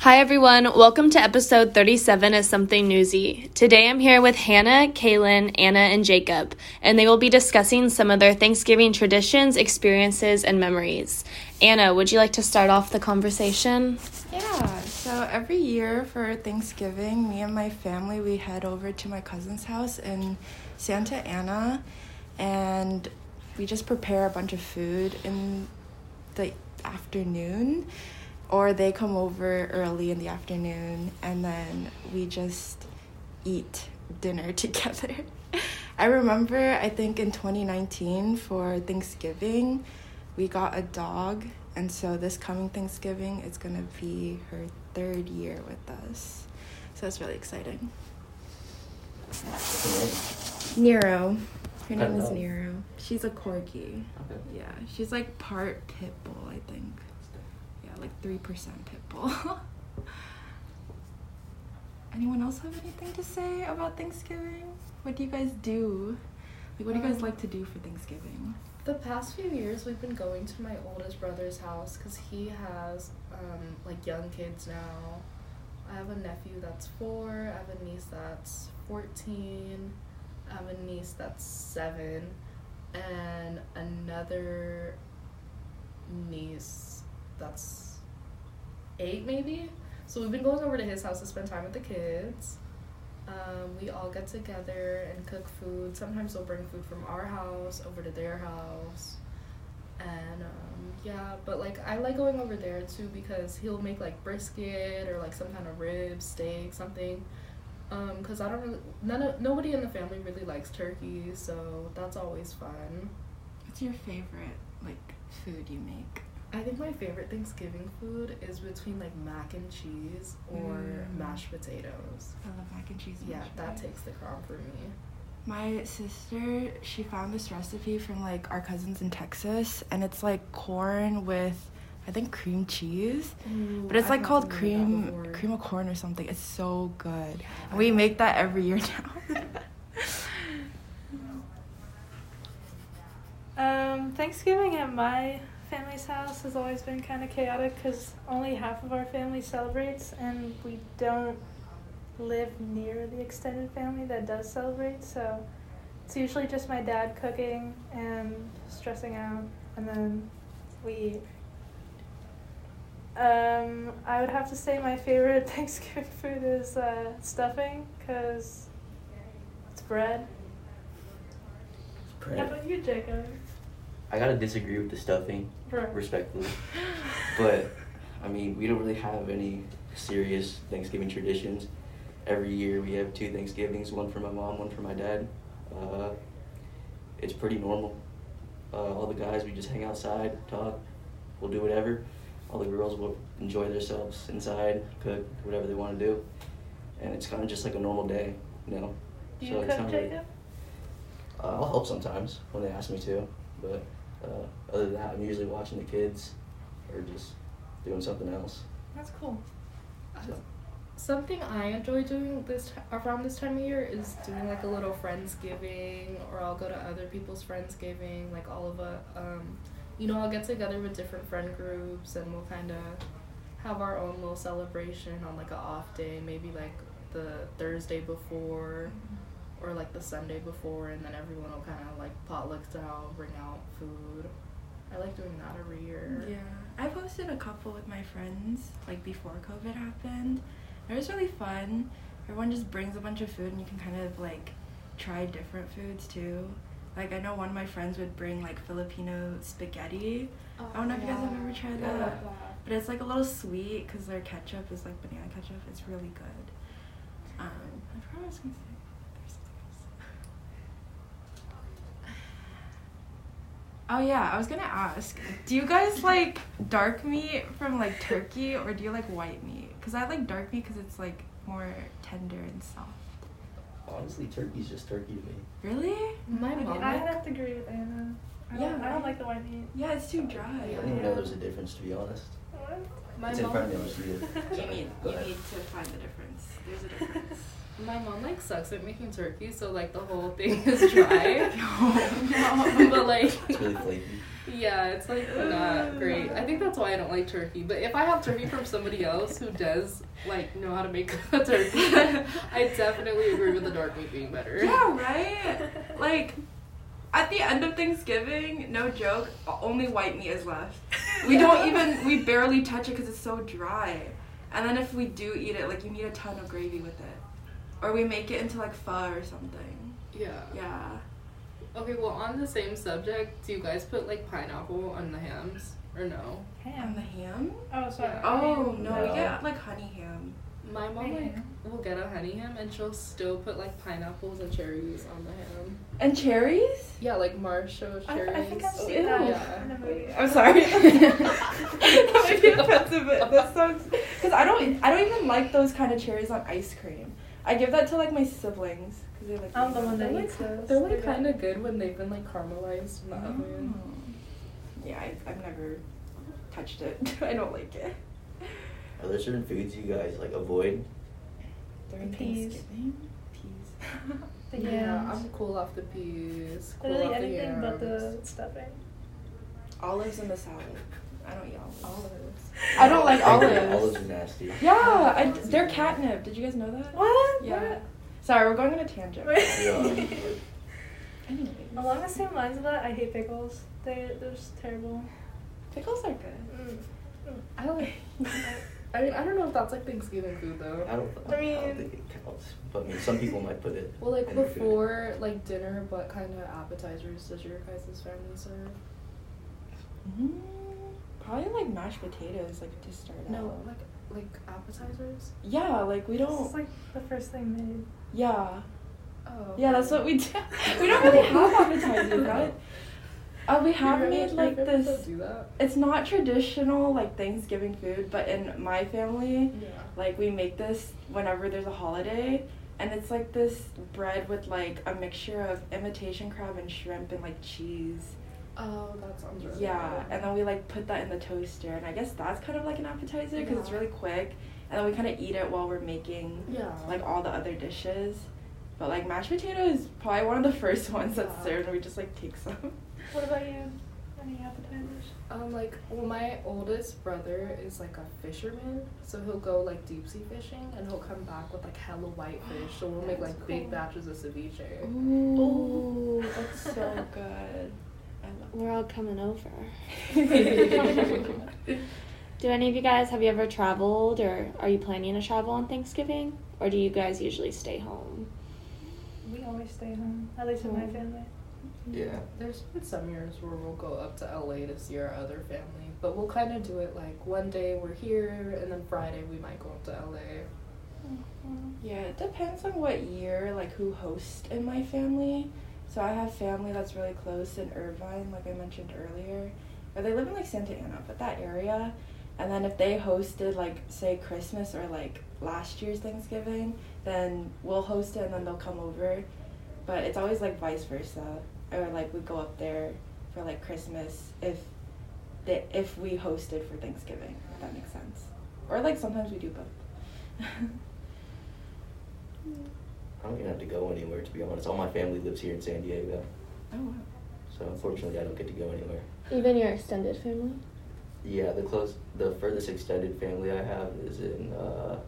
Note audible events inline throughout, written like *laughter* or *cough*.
Hi, everyone. Welcome to episode 37 of Something Newsy. Today I'm here with Hanna, Kalin, Anna, and Jacob, and they will be discussing some of their Thanksgiving traditions, experiences, and memories. Anna, would you like to start off the conversation? Yeah, so every year for Thanksgiving, me and my family we head over to my cousin's house in Santa Ana and we just prepare a bunch of food in the afternoon or they come over early in the afternoon and then we just eat dinner *laughs* together. I remember I think in 2019 for Thanksgiving, we got a dog and so this coming Thanksgiving it's going to be her third year with us. So it's really exciting. Nero. Her name is Nero. She's a corgi. Okay. Yeah, she's like part pit bull, I think. Like three percent pit bull. *laughs* Anyone else have anything to say about Thanksgiving? What do you guys do? Like, what do you guys Um, like to do for Thanksgiving? The past few years, we've been going to my oldest brother's house because he has um, like young kids now. I have a nephew that's four. I have a niece that's fourteen. I have a niece that's seven, and another niece that's eight, maybe. So we've been going over to his house to spend time with the kids. Um, we all get together and cook food. Sometimes they'll bring food from our house over to their house. And um, yeah, but like I like going over there too because he'll make like brisket or like some kind of rib, steak, something. Um, cause I don't really none of nobody in the family really likes turkey, so that's always fun. What's your favorite like food you make? I think my favorite Thanksgiving food is between like mac and cheese or Mm. mashed potatoes. I love mac and cheese. and Yeah, that potatoes. takes the crown for me. My sister, she found this recipe from like our cousins in Texas, and it's like corn with, I think cream cheese, but it's I've like called cream cream of corn or something. It's so good. Yeah, And we make that every year now. *laughs* *laughs* Um, Thanksgiving at my family's house has always been kind of chaotic because only half of our family celebrates, and we don't live near the extended family that does celebrate. So it's usually just my dad cooking and stressing out, and then we eat. Um, I would have to say my favorite *laughs* Thanksgiving food is uh, stuffing because it's bread. How about you, Jacob? I gotta disagree with the stuffing, Right. respectfully. *laughs* But I mean, we don't really have any serious Thanksgiving traditions. Every year we have two Thanksgivings, one for my mom, one for my dad. Uh, it's pretty normal. Uh, all the guys, we just hang outside, talk, we'll do whatever. All the girls will enjoy themselves inside, cook, whatever they want to do. And it's kind of just like a normal day, you know? Do you So cook, not really- Jacob? Uh, I'll help sometimes when they ask me to, but uh, other than that, I'm usually watching the kids or just doing something else. That's cool. So, Something I enjoy doing this t- around this time of year is doing like a little friendsgiving, or I'll go to other people's friendsgiving. Like all of a, um, you know, I'll get together with different friend groups, and we'll kind of have our own little celebration on like a off day, maybe like the Thursday before, or like the Sunday before, and then everyone will kind of like potluck style bring out food. I like doing that every year. Yeah, I posted a couple with my friends like before COVID happened. It was really fun. Everyone just brings a bunch of food, and you can kind of like try different foods too. Like I know one of my friends would bring like Filipino spaghetti. I don't know if you guys have ever tried I love that. that. But it's like a little sweet because their ketchup is like banana ketchup. It's really good. Um, I forgot what I was gonna say. There's something else. Oh yeah, I was gonna ask. Do you guys like dark meat from like turkey or do you like white meat? Cause I like dark meat because it's like more tender and soft. honestly, turkey's just turkey to me. Really? My I mom. I like- have to agree with Anna. I don't, Yeah. I don't like the white meat. Yeah, it's too dry. I didn't even know there's a difference, to be honest. Well, My It's in mom, front of me. I'm. *laughs* You need you need to find the difference. There's a difference. My mom like sucks at making turkey, so like the whole thing is dry. no. *laughs* *laughs* but like, It's really flaky. yeah, it's like not great. I think that's why I don't like turkey. But if I have turkey from somebody else who does like know how to make *laughs* a turkey, I definitely agree with the dark meat being better. Yeah, right? Like, at the end of Thanksgiving, no joke, only white meat is left. We don't even, we barely touch it because it's so dry. And then if we do eat it, like, you need a ton of gravy with it. Or we make it into, like, pho or something. Yeah. Yeah. Okay, well, on the same subject, do you guys put like pineapple on the hams or no? And the ham? Oh, sorry. Oh, no, No. we get, like, honey ham. My mom like Ham. will get a honey ham and she'll still put like pineapples and cherries on the ham. And cherries? Yeah, like marshmallow cherries. I think I've oh, seen Ew. that Yeah. in a movie. I'm sorry. *laughs* that might be offensive, but that sounds. Because I don't, I don't even like those kind of cherries on ice cream. I give that to like my siblings because they like. I'm the one that They're eats like, those. they're like kind of good when they've been like caramelized in the oven. Mm. Yeah, I, I've never touched it. *laughs* I don't like it. Are there certain foods you guys like avoid? During Peas. Thanksgiving, peas. *laughs* The Yeah. I'm cool off the peas. Cool Literally off the anything but the stuffing. olives in the salad. I don't eat olives. Olives. I don't like olives. Olives are nasty. Yeah, I, they're catnip. Did you guys know that? What? Yeah. Sorry, we're going on a tangent. *laughs* Yeah. Anyways, Along the same lines of that, I hate pickles. They they're just terrible. pickles are good. Mm. I like. *laughs* I mean, I don't know if that's like Thanksgiving food though. I don't, I mean, I mean- don't think it counts. But I mean, some people might put it. *laughs* Well, like in their food. before like dinner, what kind of appetizers does your guys' family serve? Mm, probably like mashed potatoes, like to start No, out. like like appetizers. Yeah, like we don't. It's like the first thing made. Yeah. Oh. Yeah, that's what we do. *laughs* we don't really have appetizers, right? *laughs* Uh, we have Your made family- like this. Do that. It's not traditional like Thanksgiving food, but in my family, Yeah. like we make this whenever there's a holiday, and it's like this bread with like a mixture of imitation crab and shrimp and like cheese. Oh, that sounds really Yeah, good. and then we like put that in the toaster, and I guess that's kind of like an appetizer because it's really quick, and then we kind of eat it while we're making Yeah. like all the other dishes. But like mashed potato is probably one of the *laughs* first ones that's served, and we just like take some. What about you? Any appetizers? Um, like, well, my oldest brother is like a fisherman, so he'll go like deep sea fishing, and he'll come back with like hella whitefish. So we'll make *gasps* That's like big batches of ceviche. Ooh, that's so *laughs* good. I We're all coming over. *laughs* Do any of you guys have you ever traveled or are you planning to travel on Thanksgiving? Or do you guys usually stay home? We always stay home, at least in my family. Yeah. There's been some years where we'll go up to LA to see our other family, but we'll kind of do it like one day we're here, and then Friday we might go up to LA. Mm-hmm. Yeah, it depends on what year, like who hosts in my family. So I have family that's really close in Irvine, like I mentioned earlier. Or they live in like Santa Ana, but that area. And then if they hosted like say Christmas or like last year's Thanksgiving, then we'll host it and then they'll come over. But it's always like vice versa. Or like we go up there for like Christmas if if we hosted for Thanksgiving, if that makes sense. Or like sometimes we do both. *laughs* I don't even have to go anywhere to be honest. All my family lives here in San Diego, Oh wow. so unfortunately I don't get to go anywhere. Even your extended family? Yeah, the close, the furthest extended family I have is in uh,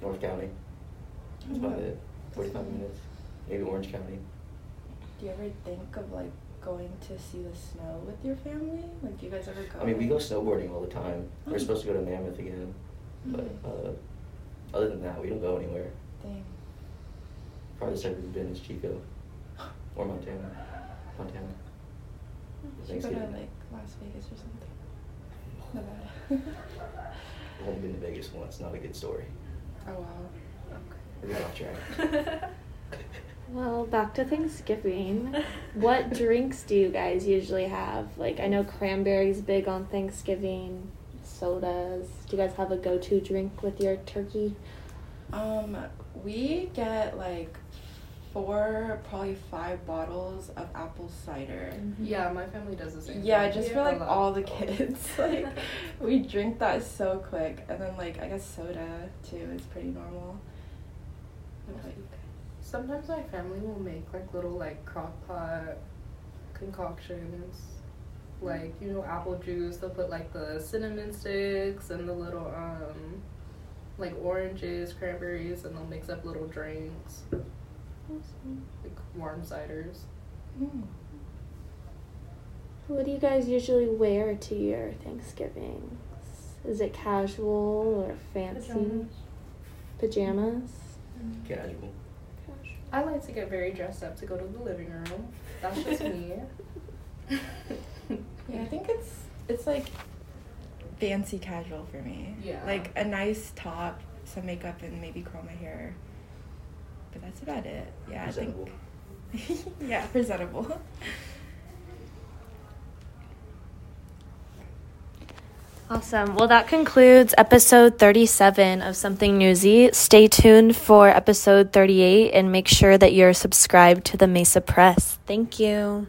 North County. That's about Mhm. it. Forty-five minutes, maybe Orange County. Do you ever think of like going to see the snow with your family? Like, do you guys ever go? I mean, we go snowboarding all the time. We're Oh. supposed to go to Mammoth again, but uh, other than that, we don't go anywhere. Dang. Farthest I've ever been is Chico or Montana. Montana. You should go to like Las Vegas or something. Nevada. *laughs* I've only been to Vegas once. Not a good story. oh wow. Okay. We got off track. *laughs* Well, back to Thanksgiving. what *laughs* drinks do you guys usually have? Like, I know cranberries big on Thanksgiving, sodas. Do you guys have a go to drink with your turkey? Um, we get like four, probably five bottles of apple cider. Yeah, my family does the same. Yeah, thing. just We for like all the kids. *laughs* like we drink that so quick, and then like I guess soda too is pretty normal. What about you guys? Sometimes my family will make like little like crock pot concoctions. Like, you know, apple juice, they'll put like the cinnamon sticks and the little um like oranges, cranberries, and they'll mix up little drinks. Like warm ciders. Mm. What do you guys usually wear to your Thanksgivings? Is it casual or fancy? Pajamas. Pajamas? Casual. I like to get very dressed up to go to the living room. That's just me. *laughs* Yeah, I think it's it's like fancy casual for me. Yeah. Like a nice top, some makeup, and maybe curl my hair. But that's about it. Yeah, Presentable. I think. *laughs* yeah, presentable. Awesome. Well, that concludes episode 37 of Something Newsy. Stay tuned for episode 38 and make sure that you're subscribed to the Mesa Press. Thank you.